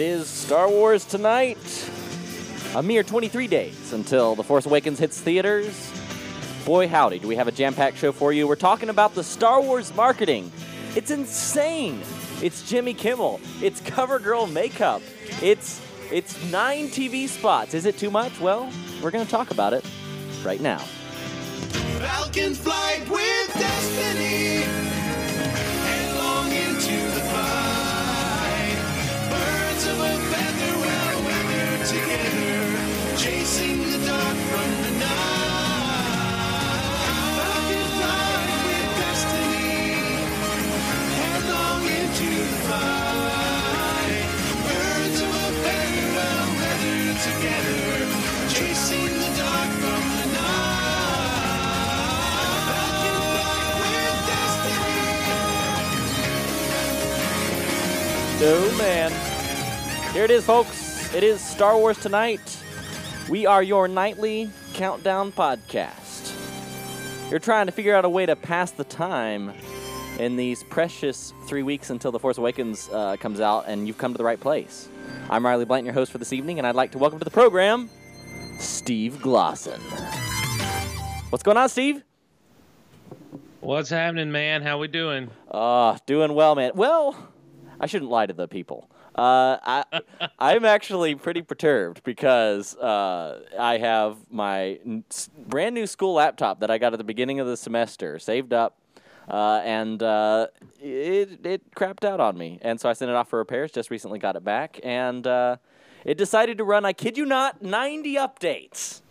It is Star Wars tonight. A mere 23 days until The Force Awakens hits theaters. Boy, howdy, do we have a jam packed show for you. We're talking about the Star Wars marketing. It's insane. It's Jimmy Kimmel. It's CoverGirl makeup. It's it's nine TV spots. Is it too much? Well, we're going to talk about it right now. Flight with destiny. Chasing the dark from the night. Falcon flight with destiny. Headlong into the fight. Birds of a feather well together. Chasing the dark from the night. Falcon flight with destiny. Man. Here it is, folks. It is Star Wars Tonight. We are your nightly countdown podcast. You're trying to figure out a way to pass the time in these precious three weeks until The Force Awakens uh, comes out, and you've come to the right place. I'm Riley Blanton, your host for this evening, and I'd like to welcome to the program Steve Glosson. What's going on, Steve? What's happening, man? How we doing? Uh, doing well, man. Well, I shouldn't lie to the people. Uh, I, I'm actually pretty perturbed because uh, I have my brand new school laptop that I got at the beginning of the semester saved up, uh, and uh, it it crapped out on me, and so I sent it off for repairs. Just recently got it back, and uh, it decided to run. I kid you not, 90 updates.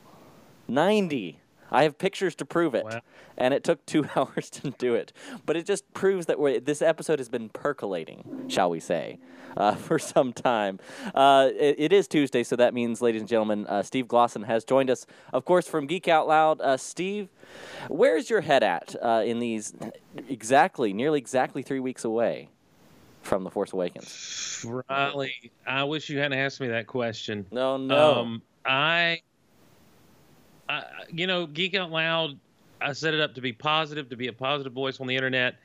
90. I have pictures to prove it. Wow. And it took two hours to do it. But it just proves that we're, this episode has been percolating, shall we say, uh, for some time. Uh, it, it is Tuesday, so that means, ladies and gentlemen, uh, Steve Glosson has joined us, of course, from Geek Out Loud. Uh, Steve, where's your head at uh, in these exactly, nearly exactly three weeks away from The Force Awakens? Riley, I wish you hadn't asked me that question. No, no. Um, I, I, you know, Geek Out Loud, I set it up to be positive, to be a positive voice on the internet.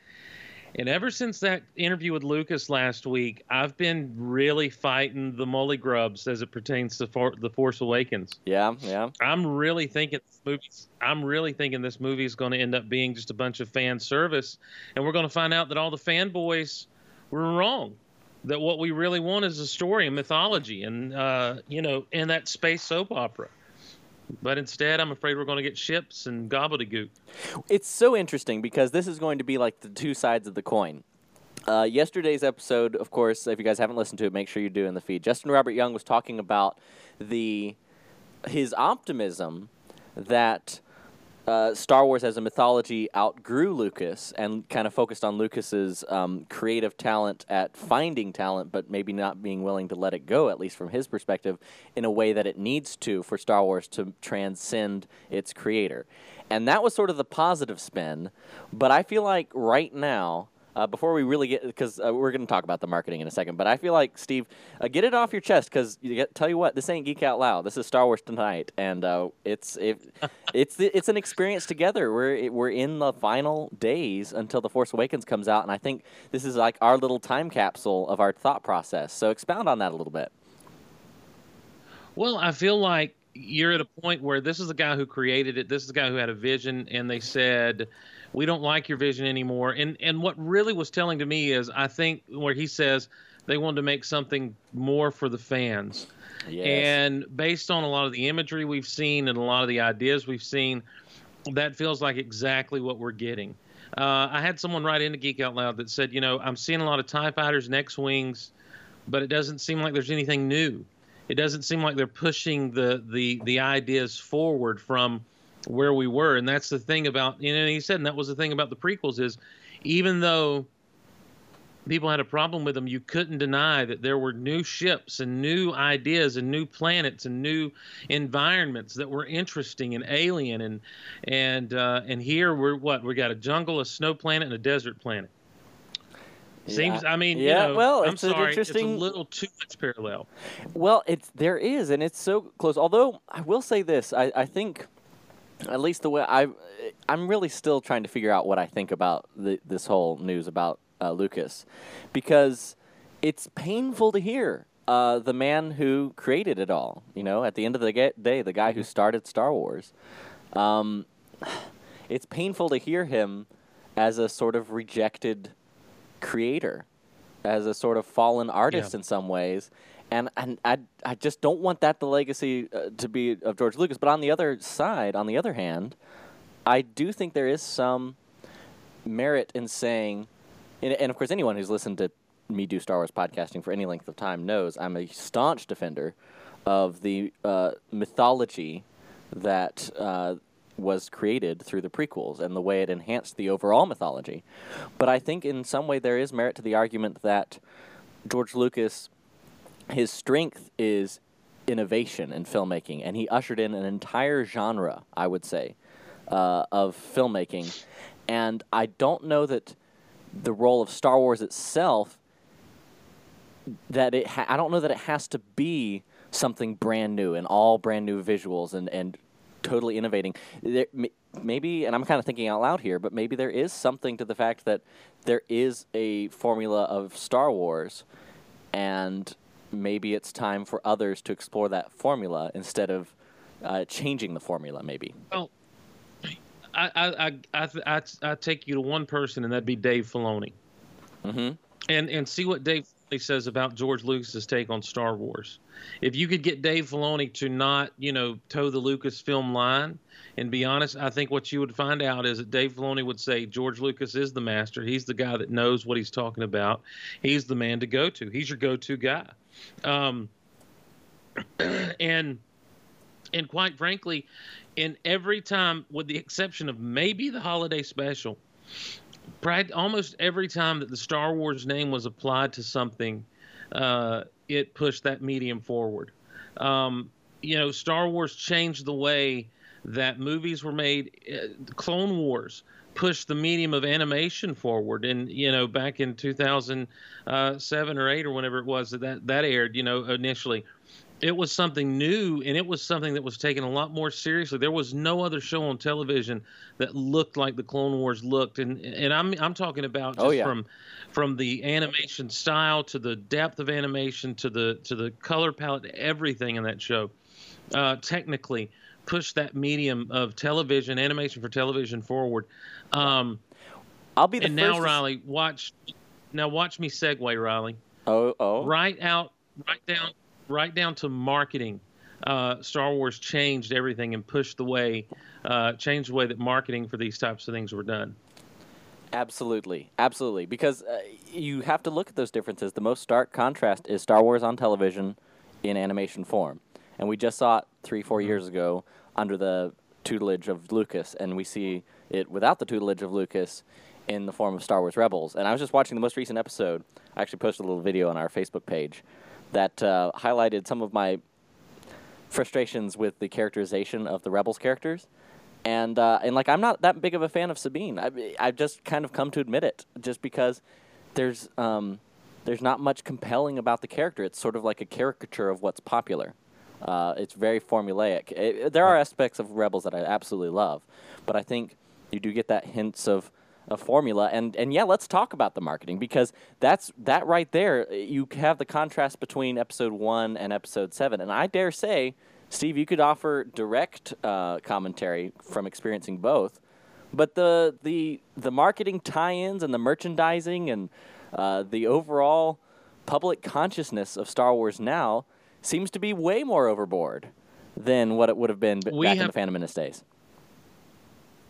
And ever since that interview with Lucas last week, I've been really fighting the molly grubs as it pertains to For- the Force Awakens. yeah, yeah. I'm really thinking this movie's, I'm really thinking this movie is going to end up being just a bunch of fan service, and we're going to find out that all the fanboys were wrong. That what we really want is a story and mythology, and uh, you know, and that space soap opera. But instead, I'm afraid we're going to get ships and gobbledygook. It's so interesting because this is going to be like the two sides of the coin. Uh, yesterday's episode, of course, if you guys haven't listened to it, make sure you do in the feed. Justin Robert Young was talking about the his optimism that uh, Star Wars as a mythology outgrew Lucas and kind of focused on Lucas's um, creative talent at finding talent, but maybe not being willing to let it go, at least from his perspective, in a way that it needs to for Star Wars to transcend its creator. And that was sort of the positive spin, but I feel like right now, uh, before we really get, because uh, we're going to talk about the marketing in a second, but I feel like Steve, uh, get it off your chest because you get, tell you what, this ain't Geek Out Loud. This is Star Wars tonight, and uh, it's it, it's it's an experience together. We're we're in the final days until the Force Awakens comes out, and I think this is like our little time capsule of our thought process. So expound on that a little bit. Well, I feel like you're at a point where this is the guy who created it. This is the guy who had a vision, and they said, "We don't like your vision anymore." And and what really was telling to me is, I think where he says they wanted to make something more for the fans. Yes. And based on a lot of the imagery we've seen and a lot of the ideas we've seen, that feels like exactly what we're getting. Uh, I had someone write into Geek Out Loud that said, you know, I'm seeing a lot of TIE fighters and X Wings, but it doesn't seem like there's anything new. It doesn't seem like they're pushing the, the, the ideas forward from where we were. And that's the thing about, you know, he said, and that was the thing about the prequels is even though people had a problem with them, you couldn't deny that there were new ships and new ideas and new planets and new environments that were interesting and alien and and uh, and here we're what we got a jungle, a snow planet, and a desert planet. Seems, Yeah. I mean, Yeah, you know, well, I'm it's an sorry, interesting- it's a little too much parallel. Well, it's there is, and it's so close. Although I will say this, I, I think, at least the way I, I'm really still trying to figure out what I think about the, this whole news about uh, Lucas, because it's painful to hear uh, the man who created it all. You know, at the end of the day, the guy who started Star Wars. Um, it's painful to hear him as a sort of rejected creator, as a sort of fallen artist Yeah. in some ways. And, and I, I just don't want that the legacy uh, to be of George Lucas. But on the other side, on the other hand, I do think there is some merit in saying, and, and of course, anyone who's listened to me do Star Wars podcasting for any length of time knows I'm a staunch defender of the uh, mythology that uh, was created through the prequels and the way it enhanced the overall mythology. But I think in some way there is merit to the argument that George Lucas, his strength is innovation in filmmaking, and he ushered in an entire genre, I would say, uh, of filmmaking. And I don't know that the role of Star Wars itself that it ha- I don't know that it has to be something brand new and all brand new visuals and and totally innovating. There, maybe, and I'm kind of thinking out loud here, but maybe there is something to the fact that there is a formula of Star Wars, and maybe it's time for others to explore that formula instead of uh, changing the formula. Maybe. Well, I I I I, take you to one person, and that'd be Dave Filoni, hmm and and see what Dave says about George Lucas's take on Star Wars. If you could get Dave Filoni to not, you know, toe the Lucasfilm line and be honest, I think what you would find out is that Dave Filoni would say George Lucas is the master. He's the guy that knows what he's talking about. He's the man to go to. He's your go-to guy. Um, and and quite frankly, in every time, with the exception of maybe the holiday special, almost every time that the Star Wars name was applied to something, uh, it pushed that medium forward. Um, you know, Star Wars changed the way that movies were made. Uh, Clone Wars pushed the medium of animation forward, and you know, back in 2007 or eight or whenever it was that that, that aired, you know, initially it was something new and it was something that was taken a lot more seriously. There was no other show on television that looked like the Clone Wars looked, and and I'm I'm talking about just Oh, yeah. from from the animation style to the depth of animation to the to the color palette, everything in that show, uh, technically pushed that medium of television animation for television forward. Um, I'll be the and first. now to Riley, watch now watch me segue, Riley Oh, oh. right out right down right down to marketing uh, star wars changed everything and pushed the way uh, changed the way that marketing for these types of things were done Absolutely, absolutely. Because uh, you have to look at those differences. The most stark contrast is Star Wars on television in animation form, and we just saw it three, four years ago under the tutelage of Lucas, and we see it without the tutelage of Lucas in the form of Star Wars Rebels. And I was just watching the most recent episode. I actually posted a little video on our Facebook page that uh, highlighted some of my frustrations with the characterization of the Rebels characters. And uh, and like I'm not that big of a fan of Sabine. I I've just kind of come to admit it, just because there's um, there's not much compelling about the character. It's sort of like a caricature of what's popular. Uh, it's very formulaic. It, there are aspects of Rebels that I absolutely love, but I think you do get that hints of a formula. And and yeah, let's talk about the marketing because that's that right there. You have the contrast between Episode One and Episode Seven, and I dare say, Steve, you could offer direct uh, commentary from experiencing both. But the the the marketing tie-ins and the merchandising and uh, the overall public consciousness of Star Wars now seems to be way more overboard than what it would have been b- back in the Phantom Menace days.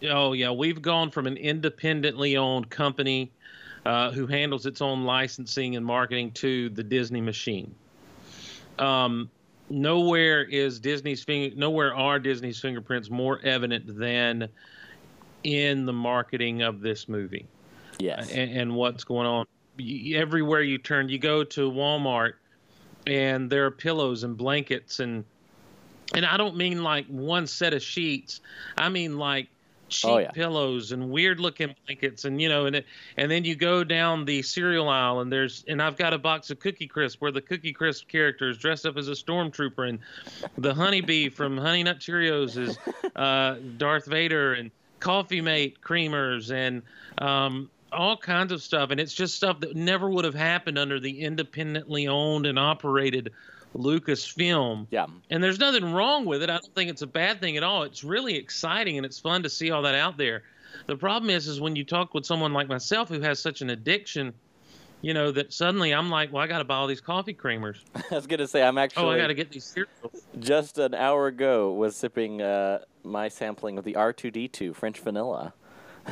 Oh yeah we've gone from an independently owned company uh, who handles its own licensing and marketing to the disney machine um, nowhere is disney's finger nowhere are disney's fingerprints more evident than in the marketing of this movie Yes. and, and what's going on. Everywhere you turn, you go to Walmart, and there are pillows and blankets and and I don't mean like one set of sheets. I mean like cheap Oh, yeah. pillows and weird looking blankets and you know and it, and then you go down the cereal aisle and there's and I've got a box of Cookie Crisp where the Cookie Crisp character is dressed up as a stormtrooper and the honeybee from Honey Nut Cheerios is uh, Darth Vader and Coffee Mate creamers and um, all kinds of stuff, and it's just stuff that never would have happened under the independently owned and operated Lucasfilm. Yeah. And there's nothing wrong with it. I don't think it's a bad thing at all. It's really exciting and it's fun to see all that out there. The problem is, is when you talk with someone like myself who has such an addiction, you know, that suddenly I'm like, well, I got to buy all these coffee creamers. I was gonna say I'm actually Oh, I got to get these cereals. just an hour ago was sipping uh, my sampling of the R2D2 French vanilla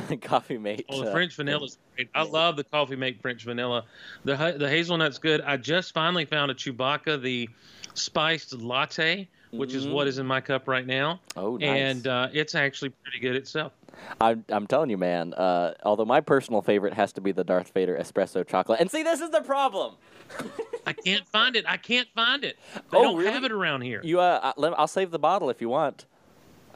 coffee mate. Oh, the uh, French vanilla is great. I love the coffee mate French vanilla. The the hazelnut's good. I just finally found a Chewbacca the spiced latte, which is what is in my cup right now, Oh, nice. and uh, it's actually pretty good itself. I'm, I'm telling you, man. Uh, although my personal favorite has to be the Darth Vader espresso chocolate. And see, this is the problem. I can't find it. I can't find it. They Oh, don't really? have it around here. You, uh, I'll save the bottle if you want.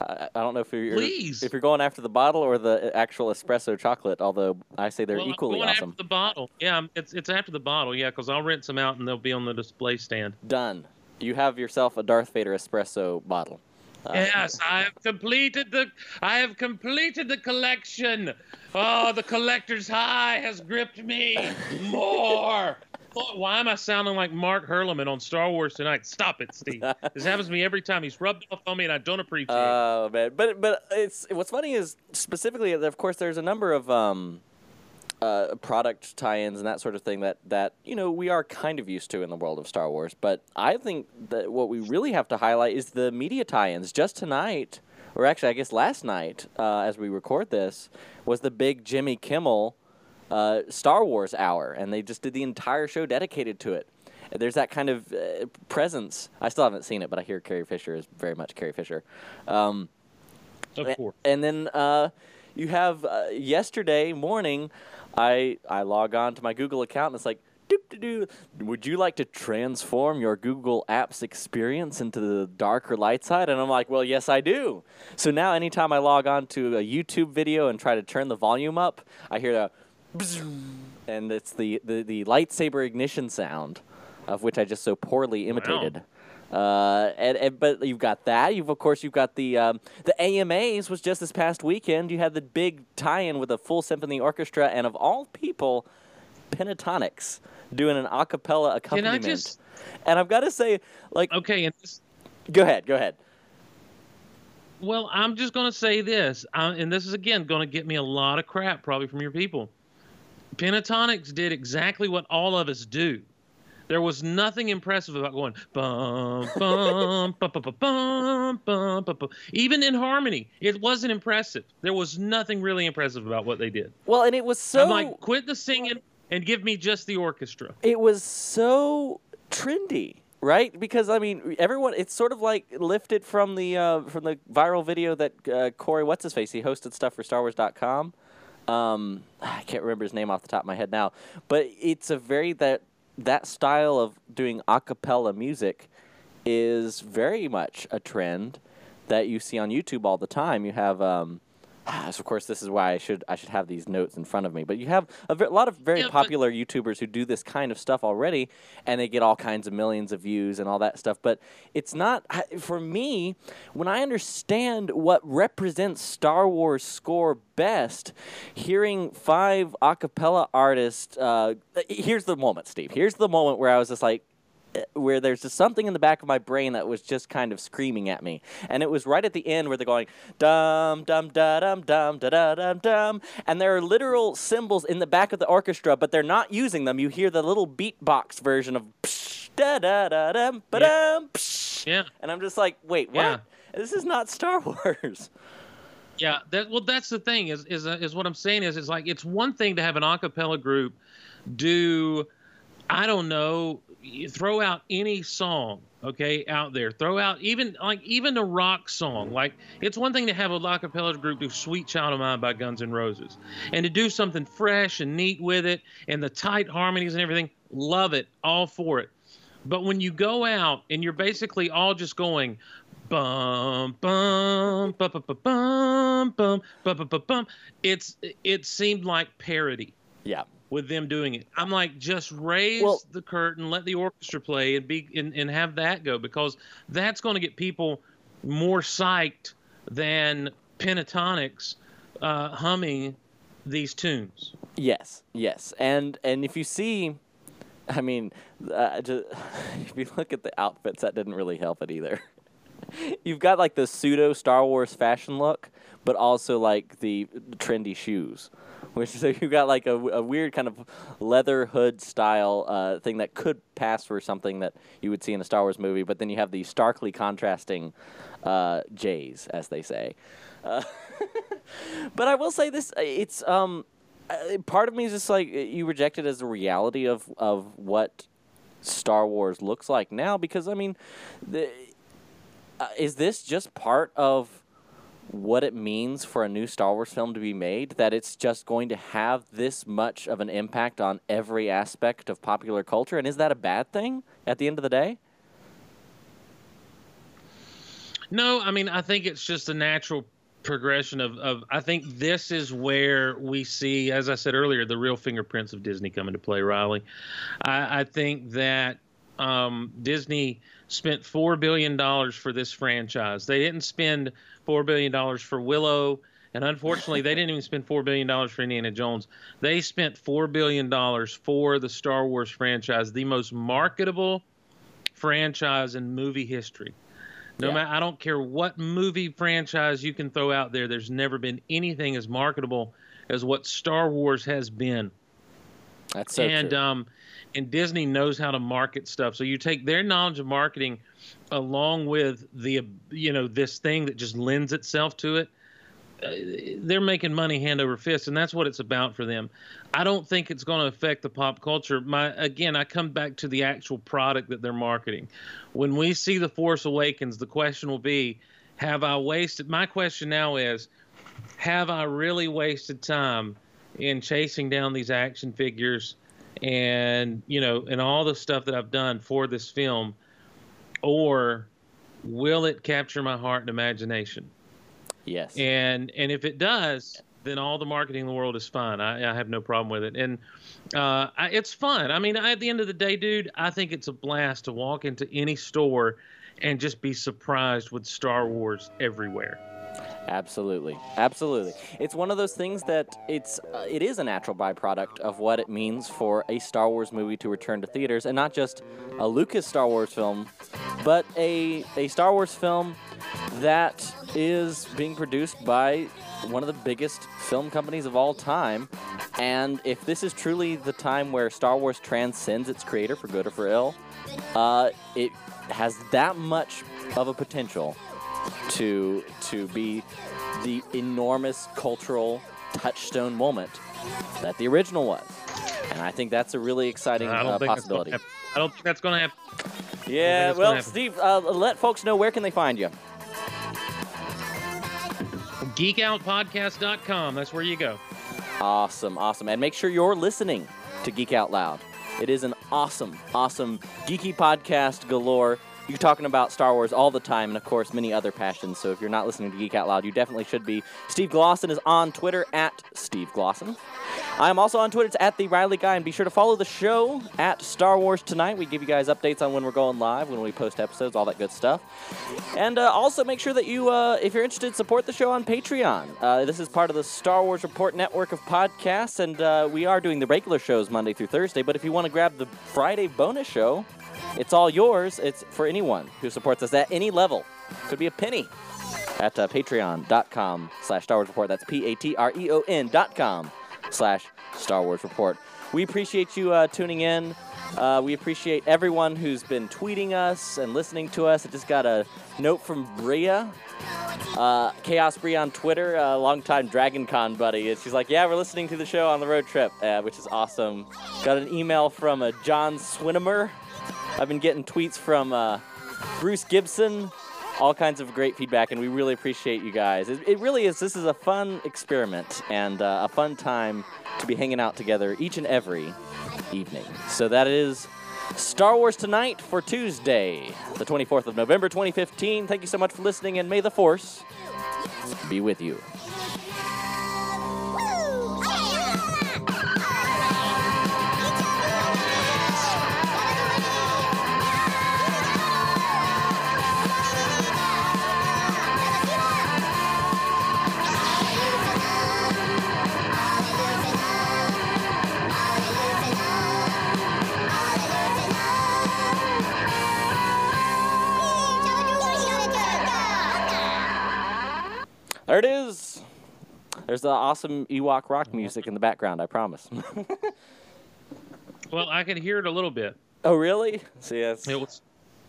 I, I don't know if you're Please. if you're going after the bottle or the actual espresso chocolate. Although I say they're well, equally awesome. after the bottle. Yeah, it's it's after the bottle. Yeah, because I'll rinse them out and they'll be on the display stand. Done. You have yourself a Darth Vader espresso bottle. Uh, Yes, I have completed the I have completed the collection. Oh, the collector's high has gripped me more. Why am I sounding like Mark Herleman on Star Wars tonight? Stop it, Steve. This happens to me every time. He's rubbed off on me, and I don't appreciate it. Oh man, but but it's what's funny is specifically, of course, there's a number of um, uh, product tie-ins and that sort of thing that that you know we are kind of used to in the world of Star Wars. But I think that what we really have to highlight is the media tie-ins. Just tonight, or actually, I guess last night, uh, as we record this, was the big Jimmy Kimmel uh, Star Wars hour, and they just did the entire show dedicated to it. There's that kind of uh, presence. I still haven't seen it, but I hear Carrie Fisher is very much Carrie Fisher. Um, of course. And then uh, you have uh, yesterday morning, I I log on to my Google account and it's like, doop doo doo. Would you like to transform your Google Apps experience into the darker light side? And I'm like, well, yes, I do. So now, anytime I log on to a YouTube video and try to turn the volume up, I hear bzzz, and it's the, the the lightsaber ignition sound, of which I just so poorly imitated. Uh, and, and but you've got that. You've of course you've got the um, the AMAs was just this past weekend. You had the big tie-in with a full symphony orchestra, and of all people, Pentatonix doing an a cappella accompaniment. just- And I've got to say, like, Okay, and this, go ahead, go ahead. well, I'm just going to say this, and this is again going to get me a lot of crap probably from your people. Pentatonix did exactly what all of us do. There was nothing impressive about going bum bum bum bum bum bum bum bum. Even in harmony, it wasn't impressive. There was nothing really impressive about what they did. Well, and it was so I'm like, quit the singing and give me just the orchestra. it was so trendy, right? Because I mean, everyone. It's sort of like lifted from the uh, from the viral video that uh, Corey, what's his face, he hosted stuff for StarWars.com. Um, I can't remember his name off the top of my head now, but it's a very that that style of doing a cappella music is very much a trend that you see on YouTube all the time. You have, um, so of course, this is why I should I should have these notes in front of me. But you have a, lot of very Yeah, popular YouTubers who do this kind of stuff already, and they get all kinds of millions of views and all that stuff. But it's not for me when I understand what represents Star Wars score best. Hearing five a cappella artists. Uh, here's the moment, Steve. Here's the moment where I was just like where there's just something in the back of my brain that was just kind of screaming at me. And it was right at the end where they're going dum dum da dum dum da da dum dum and there are literal cymbals in the back of the orchestra, but they're not using them. You hear the little beatbox version of psh, da da da dum ba dum psh. Yeah. And I'm just like, wait, what? Yeah. This is not Star Wars. Yeah, that well, that's the thing is is uh, is what I'm saying is it's like it's one thing to have an a cappella group do, I don't know, throw out any song, okay, out there. Throw out even like even a rock song. Like it's one thing to have a a cappella group do "Sweet Child of Mine" by Guns N' Roses, and to do something fresh and neat with it, and the tight harmonies and everything. Love it, all for it. But when you go out and you're basically all just going bum bum bum bum bum bum bum bum bum, it's it seemed like parody Yeah. With them doing it. I'm like, just raise Well- the curtain, let the orchestra play, and be and, and have that go because that's going to get people more psyched than pentatonix uh, humming these tunes. Yes, yes, and and if you see, I mean, uh, ju- if you look at the outfits, that didn't really help it either. You've got like the pseudo Star Wars fashion look, but also like the trendy shoes. Which so you've got like a, a weird kind of leather hood style uh, thing that could pass for something that you would see in a Star Wars movie, but then you have the starkly contrasting uh, J's, as they say. Uh, but I will say this: it's um, uh, part of me is just like you reject it as the reality of of what Star Wars looks like now, because I mean, the, uh, is this just part of what it means for a new Star Wars film to be made? That it's just going to have this much of an impact on every aspect of popular culture, and is that a bad thing at the end of the day? No, I mean I think it's just a natural progression of, of I think this is where we see, as I said earlier, the real fingerprints of Disney come into play, Riley. I, I think that um, Disney spent four billion dollars for this franchise. They didn't spend four billion dollars for Willow, and unfortunately, they didn't even spend four billion dollars for Indiana Jones. They spent four billion dollars for the Star Wars franchise, the most marketable franchise in movie history. No Yeah. matter, I don't care what movie franchise you can throw out there. There's never been anything as marketable as what Star Wars has been That's so and true. um and Disney knows how to market stuff. So you take their knowledge of marketing along with the you know this thing that just lends itself to it. Uh, they're making money hand over fist, and that's what it's about for them. I don't think it's going to affect the pop culture. My again, I come back to the actual product that they're marketing. When we see the Force Awakens, the question will be, have I wasted? My question now is, have I really wasted time in chasing down these action figures and you know and all the stuff that I've done for this film or will it capture my heart and imagination? Yes. and and if it does then all the marketing in the world is fine. I, I have no problem with it. And uh, I, it's fun. I mean at the end of the day dude I think it's a blast to walk into any store and just be surprised with Star Wars everywhere Absolutely, absolutely. It's one of those things that it's uh, it is a natural byproduct of what it means for a Star Wars movie to return to theaters, and not just a Lucas Star Wars film, but a a Star Wars film that is being produced by one of the biggest film companies of all time. And if this is truly the time where Star Wars transcends its creator for good or for ill, uh, it has that much of a potential to to be the enormous cultural touchstone moment that the original was. And I think that's a really exciting I uh, think that's gonna possibility. I don't think that's going to happen Yeah, well. Steve, uh, let folks know where can they find you. geekoutpodcast.com that's where you go Awesome, awesome. And make sure you're listening to Geek Out Loud. It is an awesome, awesome geeky podcast galore. You're talking about Star Wars all the time, and of course, many other passions. So if you're not listening to Geek Out Loud, you definitely should be. Steve Glosson is on Twitter at Steve Glosson. I am also on Twitter. It's at the Riley Guy, and be sure to follow the show at Star Wars Tonight. We give you guys updates on when we're going live, when we post episodes, all that good stuff. And uh, also make sure that you, uh, if you're interested, support the show on Patreon. Uh, this is part of the Star Wars Report network of podcasts, and uh, we are doing the regular shows Monday through Thursday. But if you want to grab the Friday bonus show, it's all yours. It's for anyone who supports us at any level. Could be a penny at uh, patreon.com slash Star Wars Report. That's P-A-T-R-E-O-N dot com slash Star Wars Report. We appreciate you uh, tuning in. Uh, we appreciate everyone who's been tweeting us and listening to us. I just got a note from Bria, uh, Chaos Bria on Twitter, a longtime Dragon Con buddy. And she's like, yeah, we're listening to the show on the road trip, uh, which is awesome. Got an email from uh, John Swinimer. I've been getting tweets from uh, Bruce Gibson, all kinds of great feedback, and we really appreciate you guys. It, it really is. This is a fun experiment and uh, a fun time to be hanging out together each and every evening. So that is Star Wars Tonight for Tuesday, the 24th of November, 2015. Thank you so much for listening, and may the Force be with you. There's the awesome Ewok rock music in the background. I promise. Well, I could hear it a little bit. oh, really? See, yes. It was,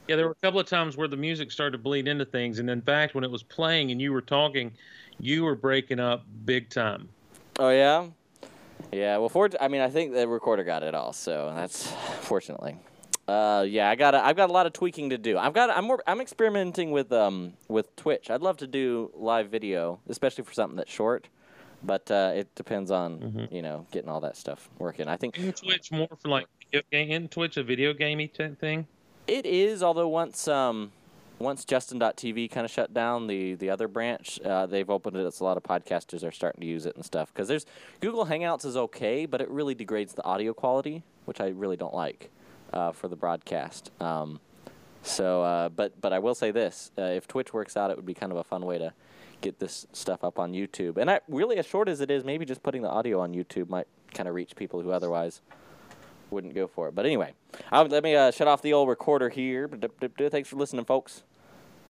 yeah. There were a couple of times where the music started to bleed into things, and in fact, when it was playing and you were talking, you were breaking up big time. Oh yeah, yeah. Well, for I mean, I think the recorder got it all, so that's fortunately. Uh, yeah, I got I've got a lot of tweaking to do. I've got I'm more I'm experimenting with um with Twitch. I'd love to do live video, especially for something that's short, but uh, it depends on you know getting all that stuff working. I think Isn't Twitch more for like video game? Isn't Twitch a video gamey t- thing? It is, although once um, once Justin.tv kind of shut down the the other branch, uh, they've opened it. It's a lot of podcasters are starting to use it and stuff. Because there's Google Hangouts is okay, but it really degrades the audio quality, which I really don't like uh, for the broadcast. Um, so, uh, but but I will say this: uh, if Twitch works out, it would be kind of a fun way to get this stuff up on YouTube. And I, really, as short as it is, maybe just putting the audio on YouTube might kind of reach people who otherwise wouldn't go for it. But anyway, I'll, let me uh, shut off the old recorder here. Thanks for listening, folks.